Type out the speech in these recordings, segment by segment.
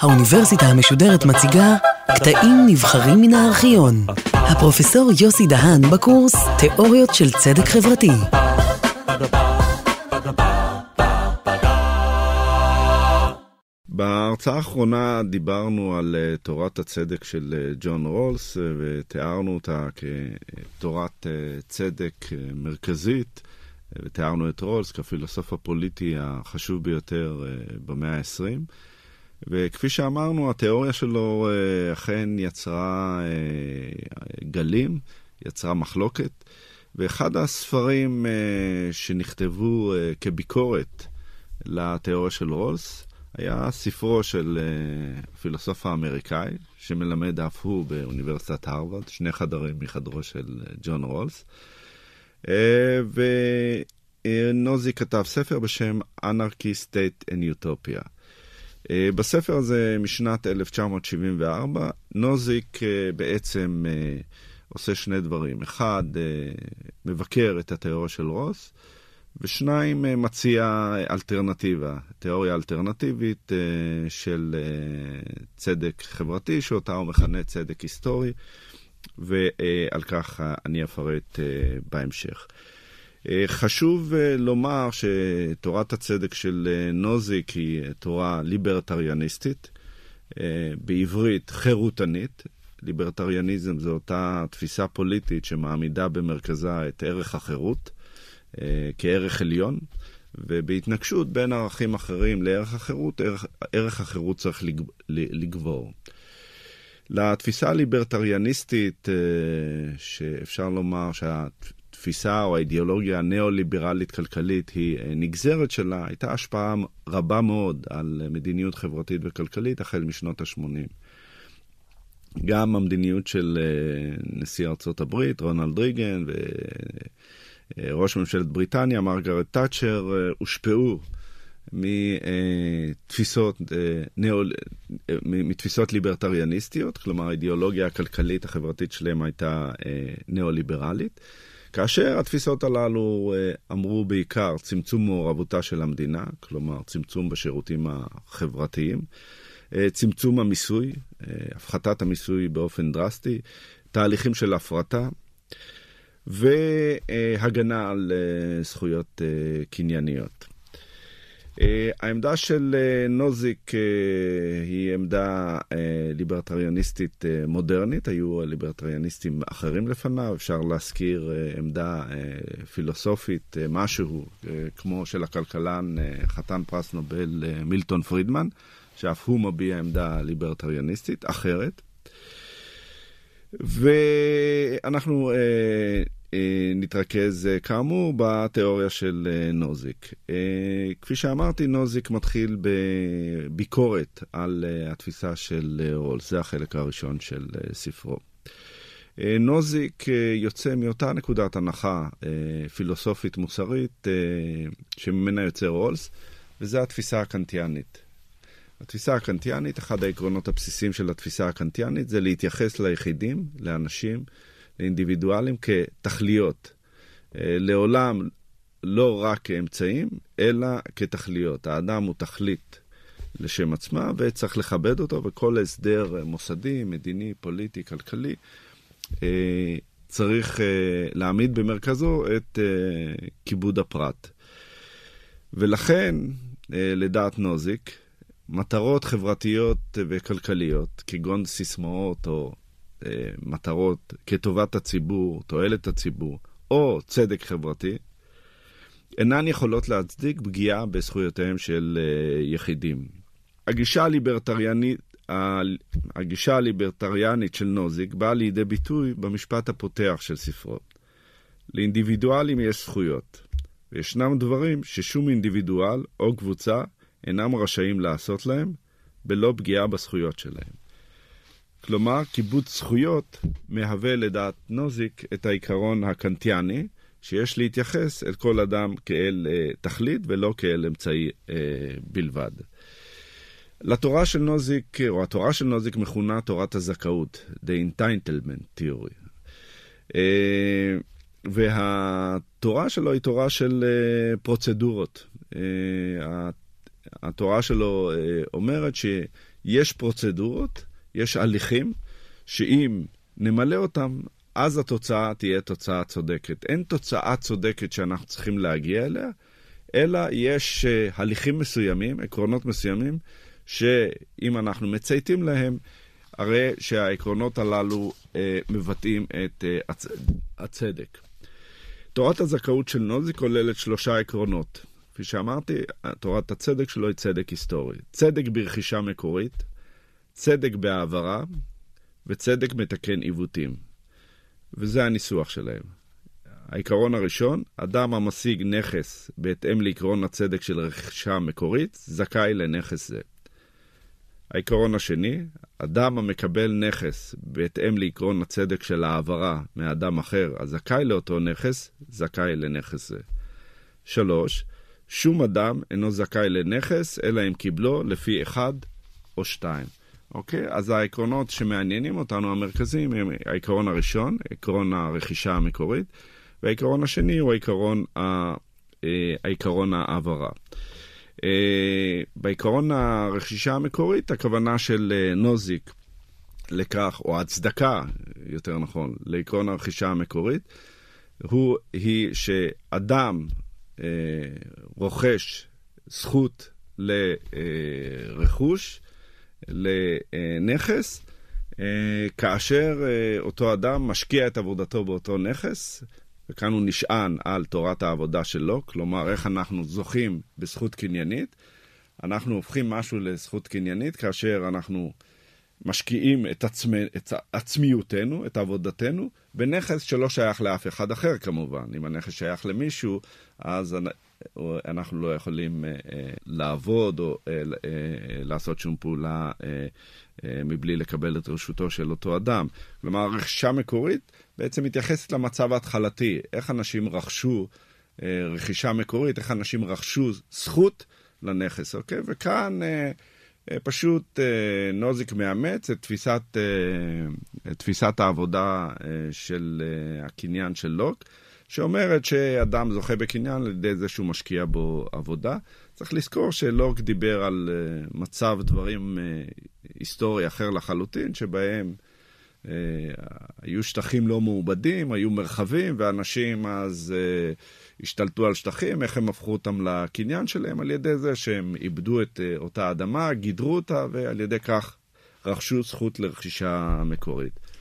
האוניברסיטה המשודרת מציגה קטעים נבחרים מן הארכיון. הפרופסור יוסי דהן בקורס תיאוריות של צדק חברתי. בהרצאה האחרונה דיברנו על uh, תורת הצדק של uh, ג'ון רולס uh, ותיארנו אותה כתורת צדק מרכזית ותיארנו את רולס כפילוסוף הפוליטי החשוב ביותר uh, במאה ה-20. וכפי שאמרנו, התיאוריה שלו uh, אכן יצרה uh, גלים, יצרה מחלוקת, ואחד הספרים שנכתבו כביקורת לתיאוריה של רולס, היה ספרו של הפילוסוף האמריקאי, שמלמד אף הוא באוניברסיטת הרווארד, שני חדרים מחדרו של ג'ון רולס. ונוזי כתב ספר בשם Anarchy State and Utopia. בספר הזה משנת 1974, נוזיק בעצם עושה שני דברים. אחד, מבקר את התיאוריה של רוס, ושניים מציע אלטרנטיבה, תיאוריה אלטרנטיבית של צדק חברתי, שאותה הוא מכנה צדק היסטורי, ועל כך אני אפרט בהמשך. חשוב לומר שתורת הצדק של נוזיק היא תורה ליברטריאניסטית, בעברית חירותנית. ליברטריאניזם זו אותה תפיסה פוליטית שמעמידה במרכזה את ערך החירות. כערך עליון, ובהתנגשות בין ערכים אחרים לערך החירות, ערך, ערך החירות צריך לגבור. לתפיסה הליברטריאניסטית, שאפשר לומר שהתפיסה או האידיאולוגיה הניאו-ליברלית-כלכלית היא נגזרת שלה, הייתה השפעה רבה מאוד על מדיניות חברתית וכלכלית החל משנות ה-80. גם המדיניות של נשיא ארצות הברית, רונלד ריגן, ו... ראש ממשלת בריטניה, מרגרט תאצ'ר, הושפעו מתפיסות, מתפיסות ליברטריאניסטיות, כלומר האידיאולוגיה הכלכלית החברתית שלהם הייתה ניאו-ליברלית, כאשר התפיסות הללו אמרו בעיקר צמצום מעורבותה של המדינה, כלומר צמצום בשירותים החברתיים, צמצום המיסוי, הפחתת המיסוי באופן דרסטי, תהליכים של הפרטה. והגנה על זכויות קנייניות. העמדה של נוזיק היא עמדה ליברטריאניסטית מודרנית, היו ליברטריאניסטים אחרים לפניו, אפשר להזכיר עמדה פילוסופית, משהו כמו של הכלכלן חתן פרס נובל מילטון פרידמן, שאף הוא מביע עמדה ליברטריאניסטית אחרת. ואנחנו אה, אה, נתרכז אה, כאמור בתיאוריה של אה, נוזיק. אה, כפי שאמרתי, נוזיק מתחיל בביקורת על אה, התפיסה של אה, רולס, זה החלק הראשון של אה, ספרו. אה, נוזיק אה, יוצא מאותה נקודת הנחה אה, פילוסופית מוסרית אה, שממנה יוצא רולס, וזה התפיסה הקנטיאנית. התפיסה הקנטיאנית, אחד העקרונות הבסיסיים של התפיסה הקנטיאנית זה להתייחס ליחידים, לאנשים, לאינדיבידואלים כתכליות. לעולם לא רק כאמצעים, אלא כתכליות. האדם הוא תכלית לשם עצמה וצריך לכבד אותו, וכל הסדר מוסדי, מדיני, פוליטי, כלכלי, צריך להעמיד במרכזו את כיבוד הפרט. ולכן, לדעת נוזיק, מטרות חברתיות וכלכליות, כגון סיסמאות או אה, מטרות כטובת הציבור, תועלת הציבור, או צדק חברתי, אינן יכולות להצדיק פגיעה בזכויותיהם של אה, יחידים. הגישה הליברטריאנית, הגישה הליברטריאנית של נוזיק באה לידי ביטוי במשפט הפותח של ספרו. לאינדיבידואלים יש זכויות, וישנם דברים ששום אינדיבידואל או קבוצה אינם רשאים לעשות להם בלא פגיעה בזכויות שלהם. כלומר, קיבוץ זכויות מהווה לדעת נוזיק את העיקרון הקנטיאני, שיש להתייחס אל כל אדם כאל אה, תכלית ולא כאל אמצעי אה, בלבד. לתורה של נוזיק, או התורה של נוזיק מכונה תורת הזכאות, The Entitlement Theory. אה, והתורה שלו היא תורה של אה, פרוצדורות. אה, התורה שלו אומרת שיש פרוצדורות, יש הליכים, שאם נמלא אותם, אז התוצאה תהיה תוצאה צודקת. אין תוצאה צודקת שאנחנו צריכים להגיע אליה, אלא יש אה, הליכים מסוימים, עקרונות מסוימים, שאם אנחנו מצייתים להם, הרי שהעקרונות הללו אה, מבטאים את אה, הצ... הצדק. תורת הזכאות של נוזי כוללת שלושה עקרונות. כפי שאמרתי, תורת הצדק שלו היא צדק היסטורי. צדק ברכישה מקורית, צדק בהעברה וצדק מתקן עיוותים. וזה הניסוח שלהם. העיקרון הראשון, אדם המשיג נכס בהתאם לעקרון הצדק של רכישה מקורית, זכאי לנכס זה. העיקרון השני, אדם המקבל נכס בהתאם לעקרון הצדק של העברה מאדם אחר הזכאי לאותו נכס, זכאי לנכס זה. שלוש, שום אדם אינו זכאי לנכס, אלא אם קיבלו לפי אחד או שתיים. אוקיי? אז העקרונות שמעניינים אותנו, המרכזיים, הם העיקרון הראשון, עקרון הרכישה המקורית, והעיקרון השני הוא העיקרון, ה... אה, העיקרון העברה. אה, בעיקרון הרכישה המקורית, הכוונה של אה, נוזיק לכך, או הצדקה, יותר נכון, לעקרון הרכישה המקורית, הוא, היא שאדם אה, רוכש זכות לרכוש, לנכס, אה, כאשר אה, אותו אדם משקיע את עבודתו באותו נכס, וכאן הוא נשען על תורת העבודה שלו, כלומר, איך אנחנו זוכים בזכות קניינית. אנחנו הופכים משהו לזכות קניינית כאשר אנחנו משקיעים את, עצמי, את עצמיותנו, את עבודתנו, בנכס שלא שייך לאף אחד אחר כמובן. אם הנכס שייך למישהו, אז אנחנו לא יכולים uh, לעבוד או uh, לעשות שום פעולה מבלי לקבל את רשותו של אותו אדם. כלומר, רכישה מקורית בעצם מתייחסת למצב ההתחלתי, איך אנשים רכשו רכישה מקורית, איך אנשים רכשו זכות לנכס, אוקיי? וכאן פשוט נוזיק מאמץ את תפיסת, את תפיסת העבודה של הקניין של לוק. שאומרת שאדם זוכה בקניין על ידי זה שהוא משקיע בו עבודה. צריך לזכור שלוק דיבר על uh, מצב דברים uh, היסטורי אחר לחלוטין, שבהם uh, היו שטחים לא מעובדים, היו מרחבים, ואנשים אז השתלטו על שטחים, איך הם הפכו אותם לקניין שלהם? על ידי זה שהם איבדו את אותה אדמה, גידרו אותה, ועל ידי כך רכשו זכות לרכישה מקורית.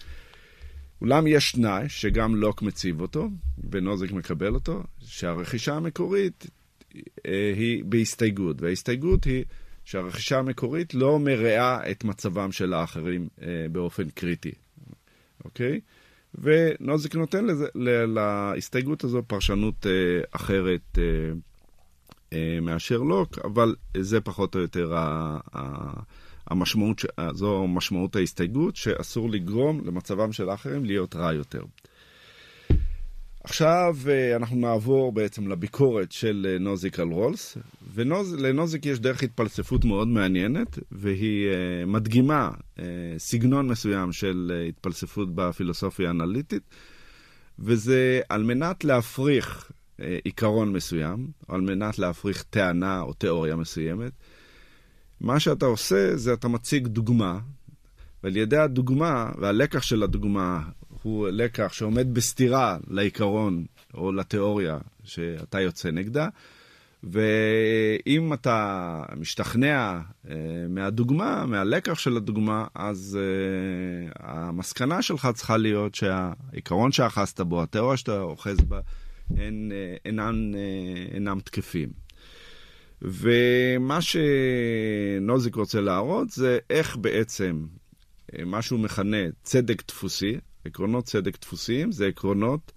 אולם יש תנאי שגם לוק מציב אותו, ונוזק מקבל אותו, שהרכישה המקורית אה, היא בהסתייגות, וההסתייגות היא שהרכישה המקורית לא מרעה את מצבם של האחרים אה, באופן קריטי, אוקיי? ונוזק נותן לזה, להסתייגות הזו פרשנות אה, אחרת מאשר לוק, אבל זה פחות או יותר ה... המשמעות, זו משמעות ההסתייגות, שאסור לגרום למצבם של האחרים להיות רע יותר. עכשיו אה, אנחנו נעבור בעצם לביקורת של אה, נוזיק על רולס, ולנוזיק יש דרך התפלספות מאוד מעניינת, והיא אה, מדגימה סגנון מסוים של התפלספות בפילוסופיה האנליטית, וזה על מנת להפריך עיקרון מסוים, או על מנת להפריך טענה או תיאוריה מסוימת, מה שאתה עושה זה אתה מציג דוגמה, ועל ידי הדוגמה, והלקח של הדוגמה הוא לקח שעומד בסתירה לעיקרון או לתיאוריה שאתה יוצא נגדה, ואם אתה משתכנע uh, מהדוגמה, מהלקח של הדוגמה, אז uh, המסקנה שלך צריכה להיות שהעיקרון שאחזת בו, התיאוריה שאתה אוחז בה, אינם, uh, אינם תקפים. ומה שנוזיק רוצה להראות זה איך בעצם אה, מה שהוא מכנה צדק דפוסי, עקרונות צדק דפוסיים זה עקרונות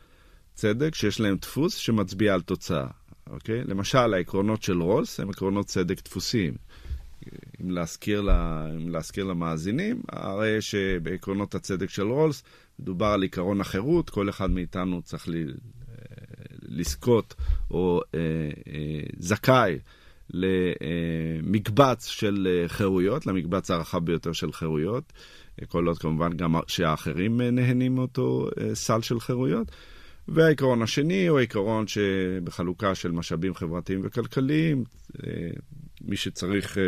צדק שיש להם דפוס שמצביע על תוצאה, אוקיי? למשל, העקרונות של רולס הם עקרונות צדק דפוסיים. אם להזכיר, לה, אם להזכיר למאזינים, הרי שבעקרונות הצדק של רולס מדובר על עקרון החירות, כל אחד מאיתנו צריך ל, אה, לזכות או אה, אה, זכאי למקבץ של אה, חירויות, למקבץ הרחב ביותר של חירויות, כל עוד כמובן גם שהאחרים אה, נהנים מאותו אה, סל של חירויות. והעיקרון השני הוא העיקרון שבחלוקה של משאבים חברתיים וכלכליים, מי שצריך אה,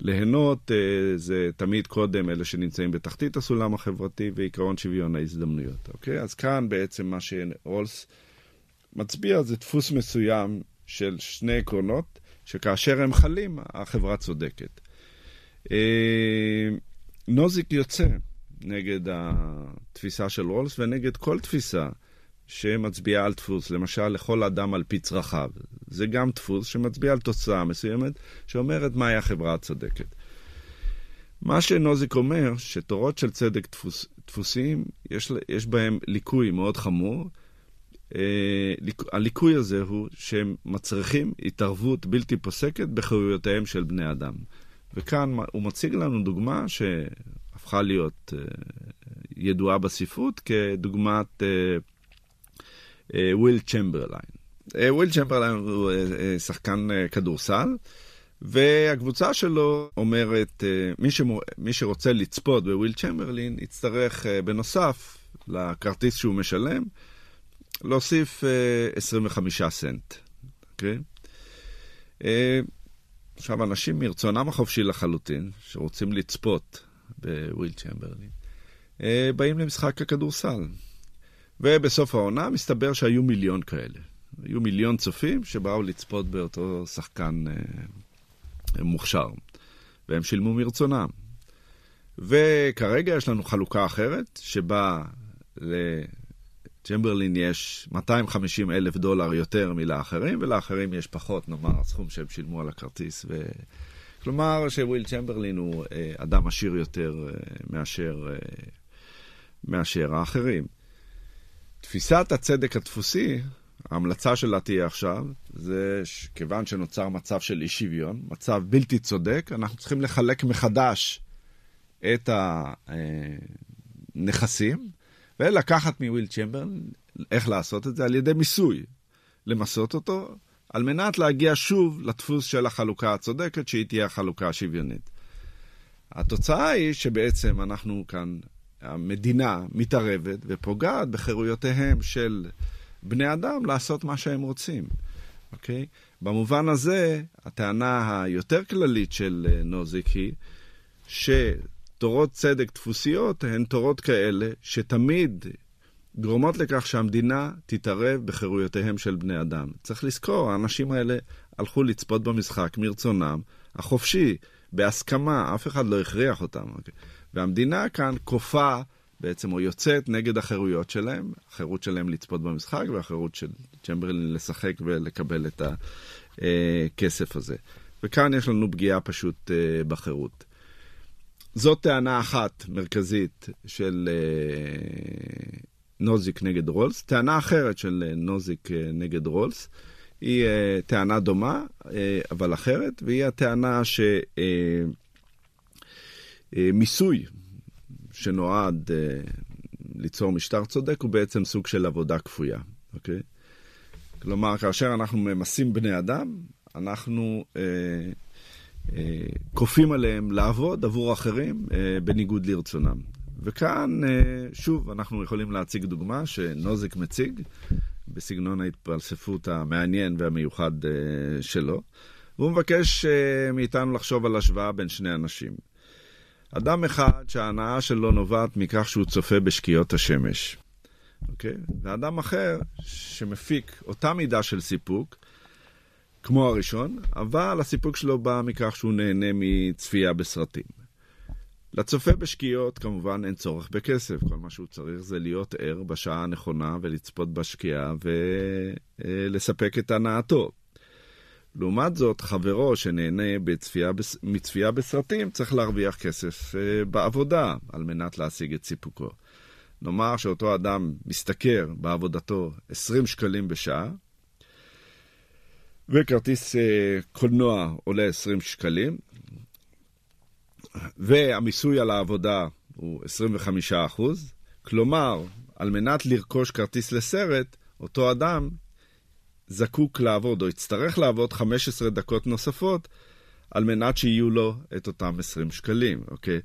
ליהנות אה, זה תמיד קודם אלה שנמצאים בתחתית הסולם החברתי ועקרון שוויון ההזדמנויות, אוקיי? אז כאן בעצם מה שרולס מצביע זה דפוס מסוים של שני עקרונות, שכאשר הם חלים, החברה צודקת. אה, נוזיק יוצא נגד התפיסה של רולס ונגד כל תפיסה שמצביעה על דפוס, למשל, לכל אדם על פי צרכיו. זה גם דפוס שמצביע על תוצאה מסוימת, שאומרת מהי החברה הצודקת. מה שנוזיק אומר, שתורות של צדק דפוס, דפוסיים, יש, יש בהם ליקוי מאוד חמור. אה, הליקוי הזה הוא שהם מצריכים התערבות בלתי פוסקת בחירויותיהם של בני אדם. וכאן הוא מציג לנו דוגמה שהפכה להיות אה, ידועה בספרות כדוגמת אה, וויל צ'מברליין. וויל צ'מברליין הוא שחקן כדורסל, והקבוצה שלו אומרת, מי, שמור... מי שרוצה לצפות בוויל צ'מברלין יצטרך בנוסף לכרטיס שהוא משלם, להוסיף 25 סנט, אוקיי? Okay? עכשיו, אנשים מרצונם החופשי לחלוטין, שרוצים לצפות בוויל צ'מברלין, אה, באים למשחק הכדורסל. ובסוף העונה מסתבר שהיו מיליון כאלה. היו מיליון צופים שבאו לצפות באותו שחקן אה, מוכשר, והם שילמו מרצונם. וכרגע יש לנו חלוקה אחרת, שבה צ'מברלין יש 250 אלף דולר יותר מלאחרים, ולאחרים יש פחות, נאמר, הסכום שהם שילמו על הכרטיס. ו... כלומר, שוויל צ'מברלין הוא אה, אדם עשיר יותר אה, מאשר, אה, מאשר האחרים. תפיסת הצדק הדפוסי, ההמלצה שלה תהיה עכשיו, זה כיוון שנוצר מצב של אי שוויון, מצב בלתי צודק, אנחנו צריכים לחלק מחדש את הנכסים. ולקחת מוויל צ'מברן איך לעשות את זה על ידי מיסוי, למסות אותו, על מנת להגיע שוב לדפוס של החלוקה הצודקת, שהיא תהיה החלוקה השוויונית. התוצאה היא שבעצם אנחנו כאן, המדינה מתערבת ופוגעת בחירויותיהם של בני אדם לעשות מה שהם רוצים, אוקיי? במובן הזה, הטענה היותר כללית של אה, נוזיק היא ש... תורות צדק דפוסיות הן תורות כאלה שתמיד גורמות לכך שהמדינה תתערב בחירויותיהם של בני אדם. צריך לזכור, האנשים האלה הלכו לצפות במשחק מרצונם החופשי, בהסכמה, אף אחד לא הכריח אותם. והמדינה כאן כופה בעצם, או יוצאת נגד החירויות שלהם, החירות שלהם לצפות במשחק והחירות של צ'מברלין לשחק ולקבל את הכסף הזה. וכאן יש לנו פגיעה פשוט אה, בחירות. זאת טענה אחת מרכזית של אה, נוזיק נגד רולס. טענה אחרת של אה, נוזיק אה, נגד רולס היא טענה דומה, אבל אחרת, והיא הטענה שמיסוי שנועד ליצור משטר צודק הוא בעצם סוג של עבודה כפויה, אוקיי? כלומר, כאשר אנחנו ממסים בני אדם, אנחנו אה, אה, כופים עליהם לעבוד עבור אחרים אה, בניגוד לרצונם. וכאן, אה, שוב, אנחנו יכולים להציג דוגמה שנוזק מציג בסגנון ההתפלספות המעניין והמיוחד שלו, והוא מבקש מאיתנו לחשוב על השוואה בין שני אנשים. אדם אחד שההנאה שלו נובעת מכך שהוא צופה בשקיעות השמש, אוקיי? ואדם אחר שמפיק אותה מידה של סיפוק כמו הראשון, אבל הסיפוק שלו בא מכך שהוא נהנה מצפייה בסרטים. לצופה בשקיעות כמובן אין צורך בכסף, כל מה שהוא צריך זה להיות ער בשעה הנכונה ולצפות בשקיעה ולספק את הנאתו. לעומת זאת, חברו שנהנה בצפייה, מצפייה בסרטים צריך להרוויח כסף אה, בעבודה על מנת להשיג את סיפוקו. נאמר שאותו אדם משתכר בעבודתו 20 שקלים בשעה, וכרטיס אה, קולנוע עולה 20 שקלים, והמיסוי על העבודה הוא 25 אחוז. כלומר, על מנת לרכוש כרטיס לסרט, אותו אדם זקוק לעבוד, או יצטרך לעבוד 15 דקות נוספות, על מנת שיהיו לו את אותם 20 שקלים, אוקיי?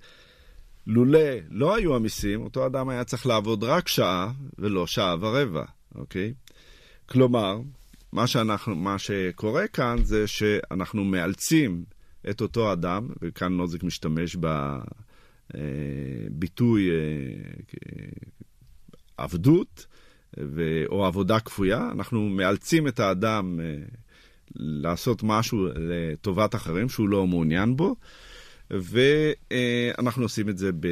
לולא לא היו המיסים, אותו אדם היה צריך לעבוד רק שעה, ולא שעה ורבע, אוקיי? כלומר, מה, שאנחנו, מה שקורה כאן זה שאנחנו מאלצים את אותו אדם, וכאן נוזק משתמש בביטוי עבדות או עבודה כפויה, אנחנו מאלצים את האדם לעשות משהו לטובת אחרים שהוא לא מעוניין בו, ואנחנו עושים את זה, ב...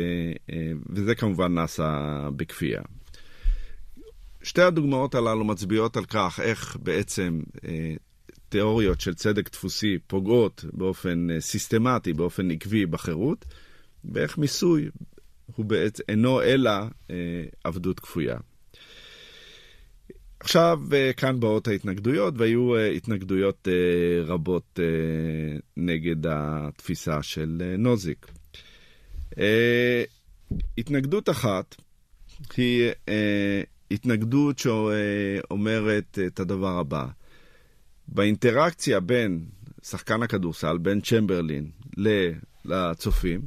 וזה כמובן נעשה בכפייה. שתי הדוגמאות הללו מצביעות על כך איך בעצם תיאוריות של צדק דפוסי פוגעות באופן סיסטמטי, באופן עקבי בחירות, ואיך מיסוי הוא בעצם אינו אלא עבדות כפויה. עכשיו, אה, כאן באות ההתנגדויות, והיו אה, התנגדויות אה, רבות נגד התפיסה של נוזיק. התנגדות אחת היא התנגדות שאומרת את הדבר הבא: באינטראקציה בין שחקן הכדורסל, בין צ'מברלין לצופים,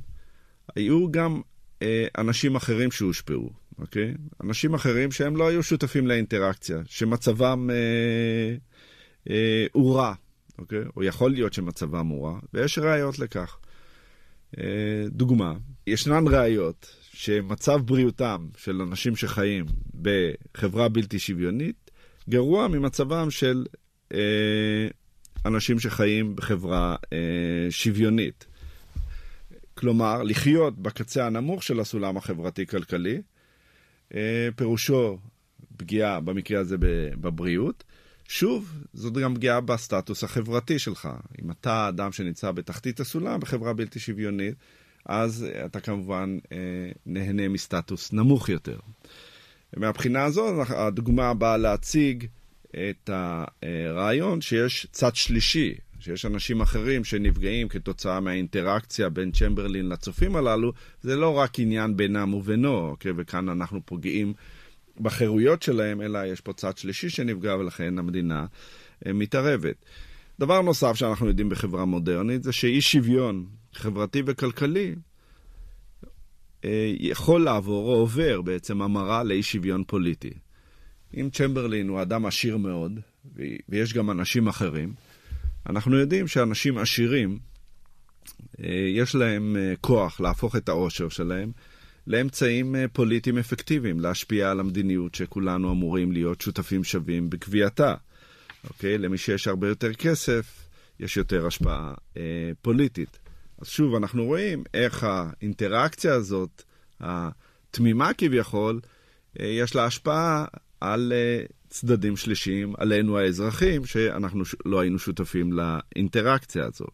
היו גם אנשים אחרים שהושפעו. אוקיי? אנשים אחרים שהם לא היו שותפים לאינטראקציה, שמצבם אה, אה, הוא רע, אוקיי? או יכול להיות שמצבם הוא רע, ויש ראיות לכך. אה, דוגמה, ישנן ראיות שמצב בריאותם של אנשים שחיים בחברה בלתי שוויונית גרוע ממצבם של אה, אנשים שחיים בחברה אה, שוויונית. כלומר, לחיות בקצה הנמוך של הסולם החברתי-כלכלי, אה, פירושו פגיעה, במקרה הזה בבריאות. שוב, זאת גם פגיעה בסטטוס החברתי שלך. אם אתה אדם שנמצא בתחתית הסולם בחברה בלתי שוויונית, אז אתה כמובן אה, נהנה מסטטוס נמוך יותר. מהבחינה הזו, הדוגמה באה להציג את הרעיון שיש צד שלישי, שיש אנשים אחרים שנפגעים כתוצאה מהאינטראקציה בין צ'מברלין לצופים הללו, זה לא רק עניין בינם ובינו, אוקיי? וכאן אנחנו פוגעים בחירויות שלהם, אלא יש פה צד שלישי שנפגע ולכן המדינה אה, מתערבת. דבר נוסף שאנחנו יודעים בחברה מודרנית זה שאי שוויון חברתי וכלכלי אה, יכול לעבור או עובר בעצם המרה לאי שוויון פוליטי. אם צ'מברלין הוא אדם עשיר מאוד, ויש גם אנשים אחרים, אנחנו יודעים שאנשים עשירים, אה, יש להם אה, כוח להפוך את העושר שלהם לאמצעים פוליטיים אפקטיביים, להשפיע על המדיניות שכולנו אמורים להיות שותפים שווים בקביעתה. אוקיי? למי שיש הרבה יותר כסף, יש יותר השפעה אה, פוליטית. אז שוב, אנחנו רואים איך האינטראקציה הזאת, התמימה כביכול, אה, יש לה השפעה על אה, צדדים שלישיים, עלינו האזרחים, שאנחנו לא היינו שותפים לאינטראקציה הזו.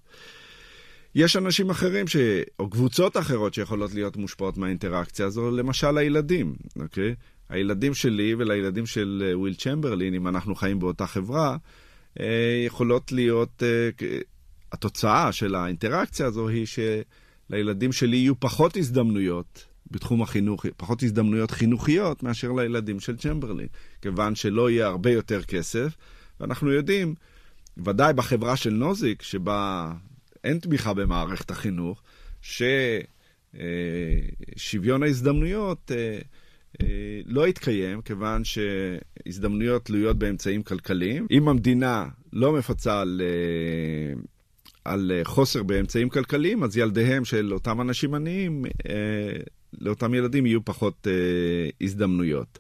יש אנשים אחרים, ש... או קבוצות אחרות שיכולות להיות מושפעות מהאינטראקציה הזו, למשל הילדים, אוקיי? הילדים שלי ולילדים של אה, וויל צ'מברלין, אם אנחנו חיים באותה חברה, יכולות להיות, התוצאה של האינטראקציה הזו היא שלילדים שלי יהיו פחות הזדמנויות בתחום החינוך, פחות הזדמנויות חינוכיות מאשר לילדים של צ'מברלין, כיוון שלא יהיה הרבה יותר כסף, ואנחנו יודעים, ודאי בחברה של נוזיק, שבה אין תמיכה במערכת החינוך, ששוויון ההזדמנויות אה, אה, לא יתקיים, כיוון שהזדמנויות תלויות באמצעים כלכליים. אם המדינה לא מפצה על... אה, על חוסר באמצעים כלכליים, אז ילדיהם של אותם אנשים עניים לאותם ילדים יהיו פחות אה, הזדמנויות.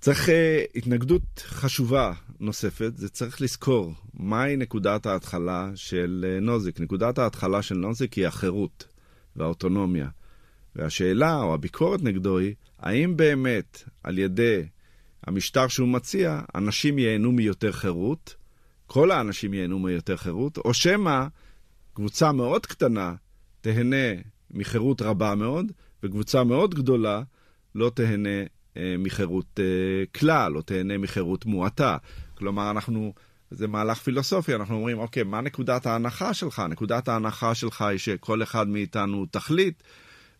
צריך אה, התנגדות חשובה נוספת, זה צריך לזכור מהי נקודת ההתחלה של אה, נוזיק. נקודת ההתחלה של נוזיק היא החירות והאוטונומיה. והשאלה או הביקורת נגדו היא, האם באמת על ידי המשטר שהוא מציע, אנשים ייהנו מיותר חירות, כל האנשים ייהנו מיותר חירות, או שמא קבוצה מאוד קטנה תהנה מחירות רבה מאוד, וקבוצה מאוד גדולה לא תהנה אה, מחירות אה, כלל, לא תהנה מחירות מועטה. כלומר, אנחנו, זה מהלך פילוסופי, אנחנו אומרים, אוקיי, מה נקודת ההנחה שלך? נקודת ההנחה שלך היא שכל אחד מאיתנו תכלית,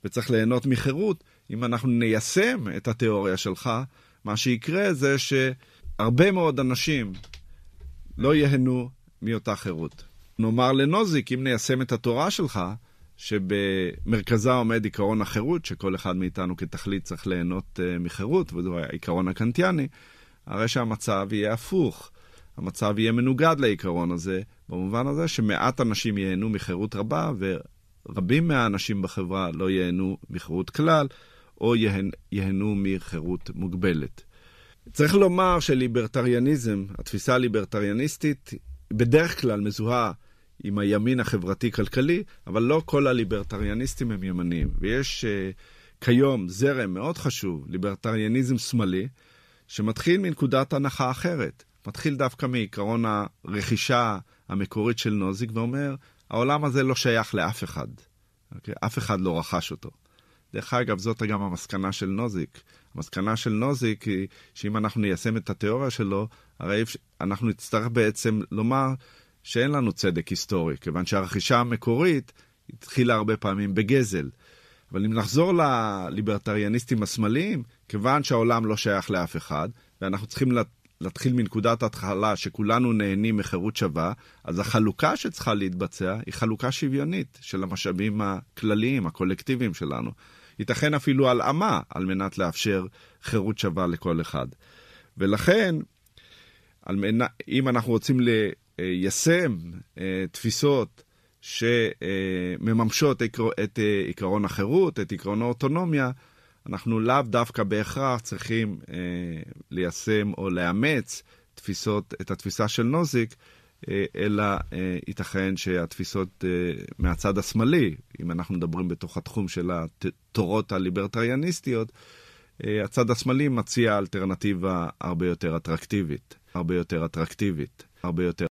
וצריך ליהנות מחירות. אם אנחנו ניישם את התיאוריה שלך, מה שיקרה זה שהרבה מאוד אנשים לא ייהנו מאותה חירות. נאמר לנוזיק, אם ניישם את התורה שלך, שבמרכזה עומד עיקרון החירות, שכל אחד מאיתנו כתכלית צריך ליהנות uh, מחירות, וזהו העיקרון הקנטיאני, הרי שהמצב יהיה הפוך. המצב יהיה מנוגד לעיקרון הזה, במובן הזה שמעט אנשים ייהנו מחירות רבה, ורבים מהאנשים בחברה לא ייהנו מחירות כלל, או ייהנו מחירות מוגבלת. צריך לומר שליברטריאניזם, התפיסה הליברטריאניסטית, בדרך כלל מזוהה עם הימין החברתי-כלכלי, אבל לא כל הליברטריאניסטים הם ימניים. ויש uh, כיום זרם מאוד חשוב, ליברטריאניזם שמאלי, שמתחיל מנקודת הנחה אחרת. מתחיל דווקא מעיקרון הרכישה המקורית של נוזיק ואומר, העולם הזה לא שייך לאף אחד. Okay? אוקיי? אף אחד לא רכש אותו. דרך אגב, זאת גם המסקנה של נוזיק. המסקנה של נוזיק היא שאם אנחנו ניישם את התיאוריה שלו, הרי אנחנו נצטרך בעצם לומר שאין לנו צדק היסטורי, כיוון שהרכישה המקורית התחילה הרבה פעמים בגזל. אבל אם נחזור לליברטריאניסטים השמאליים, כיוון שהעולם לא שייך לאף אחד, ואנחנו צריכים להתחיל מנקודת התחלה שכולנו נהנים מחירות שווה, אז החלוקה שצריכה להתבצע היא חלוקה שוויונית של המשאבים הכלליים, הקולקטיביים שלנו. ייתכן אפילו הלאמה על מנת לאפשר חירות שווה לכל אחד. ולכן, מנה, אם אנחנו רוצים ליישם אה, תפיסות שמממשות את אה, עקרון החירות, את עקרון האוטונומיה, אנחנו לאו דווקא בהכרח צריכים אה, ליישם או לאמץ תפיסות, את התפיסה של נוזיק, אלא אה, ייתכן שהתפיסות אה, מהצד השמאלי, אם אנחנו מדברים בתוך התחום של התורות הליברטריאניסטיות, אה, הצד השמאלי מציע אלטרנטיבה הרבה יותר אטרקטיבית, הרבה יותר אטרקטיבית, הרבה יותר...